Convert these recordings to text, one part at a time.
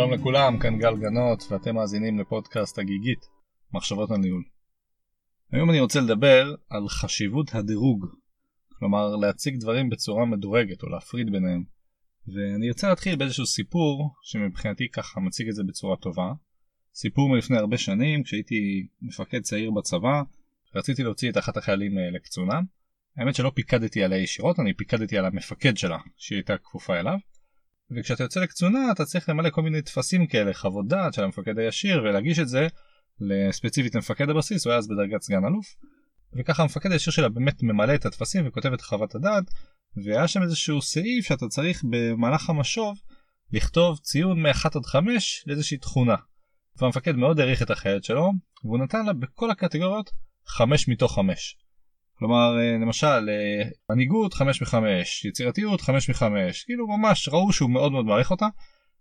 לכולם, כאן גל גנות ואתם מאזינים לפודקאסט הגיגית, מחשבות על ניהול. היום אני רוצה לדבר על חשיבות הדירוג, כלומר להציג דברים בצורה מדורגת או להפריד ביניהם. ואני רוצה להתחיל באיזשהו סיפור שמבחינתי ככה מציג את זה בצורה טובה. סיפור מלפני הרבה שנים כשהייתי מפקד צעיר בצבא רציתי להוציא את אחת החיילים אה, לקצונה. האמת שלא פיקדתי עליה ישירות אני פיקדתי על המפקד שלה שהיא הייתה כפופה אליו. וכשאתה יוצא לקצונה אתה צריך למלא כל מיני טפסים כאלה חוות דעת של המפקד הישיר ולהגיש את זה ספציפית למפקד הבסיס הוא היה אז בדרגת סגן אלוף. וככה המפקד הישיר שלה באמת ממלא את הטפסים וכותב את חוות הדעת והיה שם איזשהו סעיף שאתה צריך במהלך המשוב לכתוב ציון מ-1 עד 5 לאיזושהי תכונה. והמפקד מאוד העריך את החיילת שלו והוא נתן לה בכל הקטגוריות 5 מתוך 5. כלומר אה, למשל אה, מנהיגות 5 מ-5, יצירתיות 5 מ-5, כאילו ממש ראו שהוא מאוד מאוד מעריך אותה.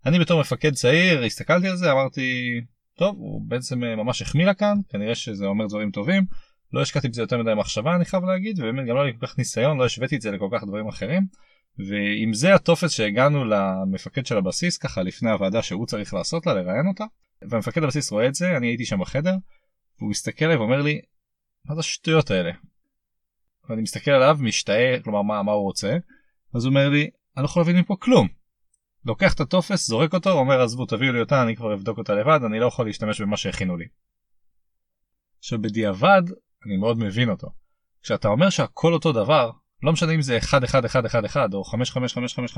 אני בתור מפקד צעיר הסתכלתי על זה אמרתי טוב הוא בעצם אה, ממש החמיא לה כאן כנראה שזה אומר דברים טובים לא השקעתי בזה יותר מדי מחשבה אני חייב להגיד ובאמת גם לא היה לי כל כך ניסיון לא השוויתי את זה לכל כך דברים אחרים ועם זה הטופס שהגענו למפקד של הבסיס ככה לפני הוועדה שהוא צריך לעשות לה לראיין אותה ומפקד הבסיס רואה את זה אני הייתי שם בחדר והוא מסתכל עליי ואומר לי מה זה השטויות האלה. ואני מסתכל עליו משתאה כלומר מה, מה הוא רוצה אז הוא אומר לי אני לא יכול להבין מפה כלום. לוקח את הטופס זורק אותו אומר עזבו תביאו לי אותה אני כבר אבדוק אותה לבד אני לא יכול להשתמש במה שהכינו לי. עכשיו בדיעבד אני מאוד מבין אותו. כשאתה אומר שהכל אותו דבר, לא משנה אם זה 1-1-1-1-1 או 5-5-5-5-5,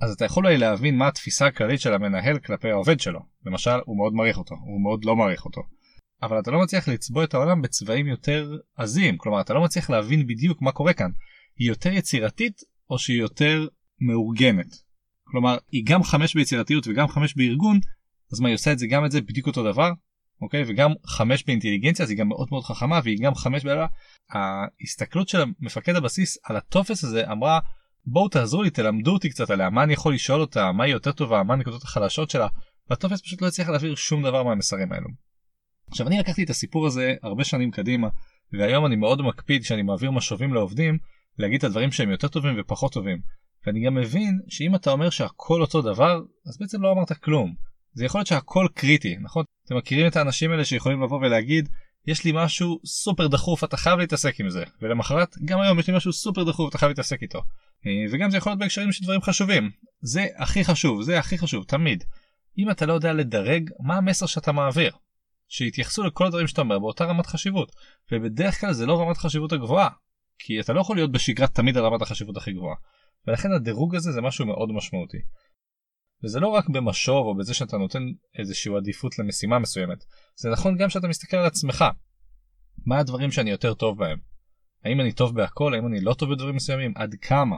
אז אתה יכול אולי להבין מה התפיסה הכללית של המנהל כלפי העובד שלו. למשל, הוא מאוד מעריך אותו, הוא מאוד לא מעריך אותו. אבל אתה לא מצליח לצבוע את העולם בצבעים יותר עזים, כלומר אתה לא מצליח להבין בדיוק מה קורה כאן. היא יותר יצירתית או שהיא יותר מאורגנת. כלומר, היא גם 5 ביצירתיות וגם 5 בארגון, אז מה היא עושה את זה גם את זה בדיוק אותו דבר? אוקיי וגם חמש באינטליגנציה אז היא גם מאוד מאוד חכמה והיא גם חמש בעלה. ההסתכלות של מפקד הבסיס על הטופס הזה אמרה בואו תעזרו לי תלמדו אותי קצת עליה מה אני יכול לשאול אותה מה היא יותר טובה מה הנקודות החלשות שלה והטופס פשוט לא הצליח להעביר שום דבר מהמסרים האלו. עכשיו אני לקחתי את הסיפור הזה הרבה שנים קדימה והיום אני מאוד מקפיד כשאני מעביר משובים לעובדים להגיד את הדברים שהם יותר טובים ופחות טובים. ואני גם מבין שאם אתה אומר שהכל אותו דבר אז בעצם לא אמרת כלום. זה יכול להיות שהכל קריטי נכון? אתם מכירים את האנשים האלה שיכולים לבוא ולהגיד יש לי משהו סופר דחוף אתה חייב להתעסק עם זה. ולמחרת גם היום יש לי משהו סופר דחוף אתה חייב להתעסק איתו. אה, וגם זה יכול להיות בהקשרים של דברים חשובים. זה הכי חשוב זה הכי חשוב תמיד. אם אתה לא יודע לדרג מה המסר שאתה מעביר שיתייחסו לכל הדברים שאתה אומר באותה רמת חשיבות ובדרך כלל זה לא רמת חשיבות הגבוהה כי אתה לא יכול להיות בשגרה תמיד על רמת החשיבות הכי גבוהה ולכן הדירוג הזה זה משהו מאוד משמעותי. וזה לא רק במשוב או בזה שאתה נותן איזושהי עדיפות למשימה מסוימת, זה נכון גם שאתה מסתכל על עצמך. מה הדברים שאני יותר טוב בהם? האם אני טוב בהכל? האם אני לא טוב בדברים מסוימים? עד כמה?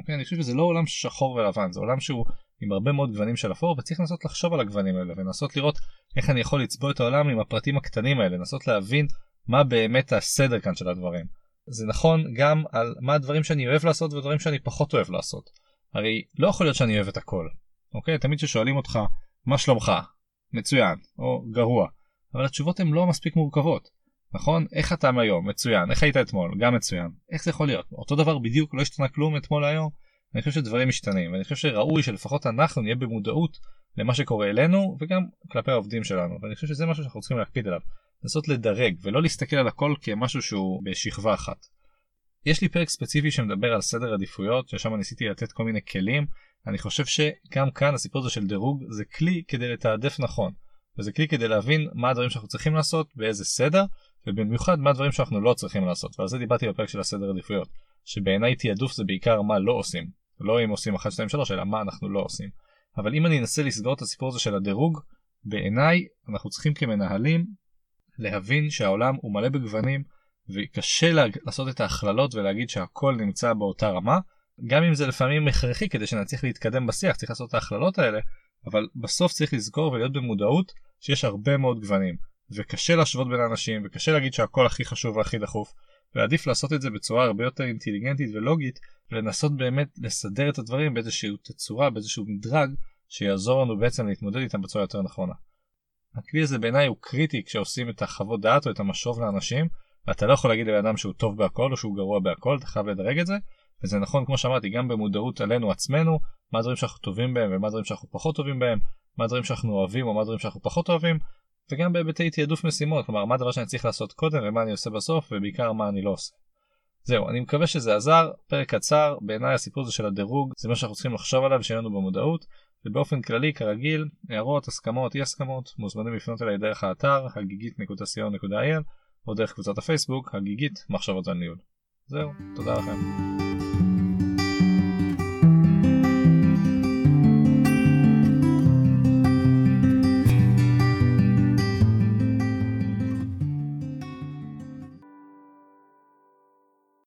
אוקיי? אני חושב שזה לא עולם שחור ולבן, זה עולם שהוא עם הרבה מאוד גוונים של אפור וצריך לנסות לחשוב על הגוונים האלה ולנסות לראות איך אני יכול לצבוע את העולם עם הפרטים הקטנים האלה, לנסות להבין מה באמת הסדר כאן של הדברים. זה נכון גם על מה הדברים שאני אוהב לעשות ודברים שאני פחות אוהב לעשות. הרי לא יכול להיות שאני אוהב את הכל. אוקיי? תמיד כששואלים אותך מה שלומך, מצוין, או גרוע, אבל התשובות הן לא מספיק מורכבות, נכון? איך אתה היום? מצוין. איך היית אתמול? גם מצוין. איך זה יכול להיות? אותו דבר בדיוק לא השתנה כלום אתמול להיום? אני חושב שדברים משתנים, ואני חושב שראוי שלפחות אנחנו נהיה במודעות למה שקורה אלינו וגם כלפי העובדים שלנו, ואני חושב שזה משהו שאנחנו צריכים להקפיד עליו. לנסות לדרג ולא להסתכל על הכל כמשהו שהוא בשכבה אחת. יש לי פרק ספציפי שמדבר על סדר עדיפויות ששם ניסיתי לתת כל מיני כלים. אני חושב שגם כאן הסיפור הזה של דירוג זה כלי כדי לתעדף נכון. וזה כלי כדי להבין מה הדברים שאנחנו צריכים לעשות באיזה סדר ובמיוחד מה הדברים שאנחנו לא צריכים לעשות. ועל זה דיברתי בפרק של הסדר עדיפויות שבעיניי תעדוף זה בעיקר מה לא עושים. לא אם עושים 1 2 3 אלא מה אנחנו לא עושים אבל אם אני אנסה לסגור את הסיפור הזה של הדירוג בעיניי אנחנו צריכים כמנהלים להבין שהעולם הוא מלא בגוונים וקשה לעשות את ההכללות ולהגיד שהכל נמצא באותה רמה. גם אם זה לפעמים הכרחי כדי שנצליח להתקדם בשיח צריך לעשות את ההכללות האלה אבל בסוף צריך לזכור ולהיות במודעות שיש הרבה מאוד גוונים וקשה להשוות בין האנשים וקשה להגיד שהכל הכי חשוב והכי דחוף ועדיף לעשות את זה בצורה הרבה יותר אינטליגנטית ולוגית ולנסות באמת לסדר את הדברים באיזושהי תצורה באיזשהו מדרג שיעזור לנו בעצם להתמודד איתם בצורה יותר נכונה. הכלי הזה בעיניי הוא קריטי כשעושים את החוות דעת או את המשוב לאנשים ואתה לא יכול להגיד לבן שהוא טוב בהכל או שהוא גרוע בהכל אתה חייב לדרג את זה וזה נכון כמו שאמרתי גם במודעות עלינו עצמנו מה הדברים שאנחנו טובים בהם ומה הדברים שאנחנו פחות טובים בהם מה הדברים שאנחנו אוהבים או מה הדברים שאנחנו פחות אוהבים, וגם בהיבטי תעדוף משימות, כלומר מה הדבר שאני צריך לעשות קודם ומה אני עושה בסוף ובעיקר מה אני לא עושה. זהו, אני מקווה שזה עזר, פרק קצר, בעיניי הסיפור הזה של הדירוג זה מה שאנחנו צריכים לחשוב עליו ושיהיה לנו במודעות, ובאופן כללי כרגיל, הערות, הסכמות, אי הסכמות, מוזמנים לפנות אליי דרך האתר הגיגית.co.il או דרך קבוצת הפייסבוק הגיגית מחשבות על ניהול. זהו, תודה לכם.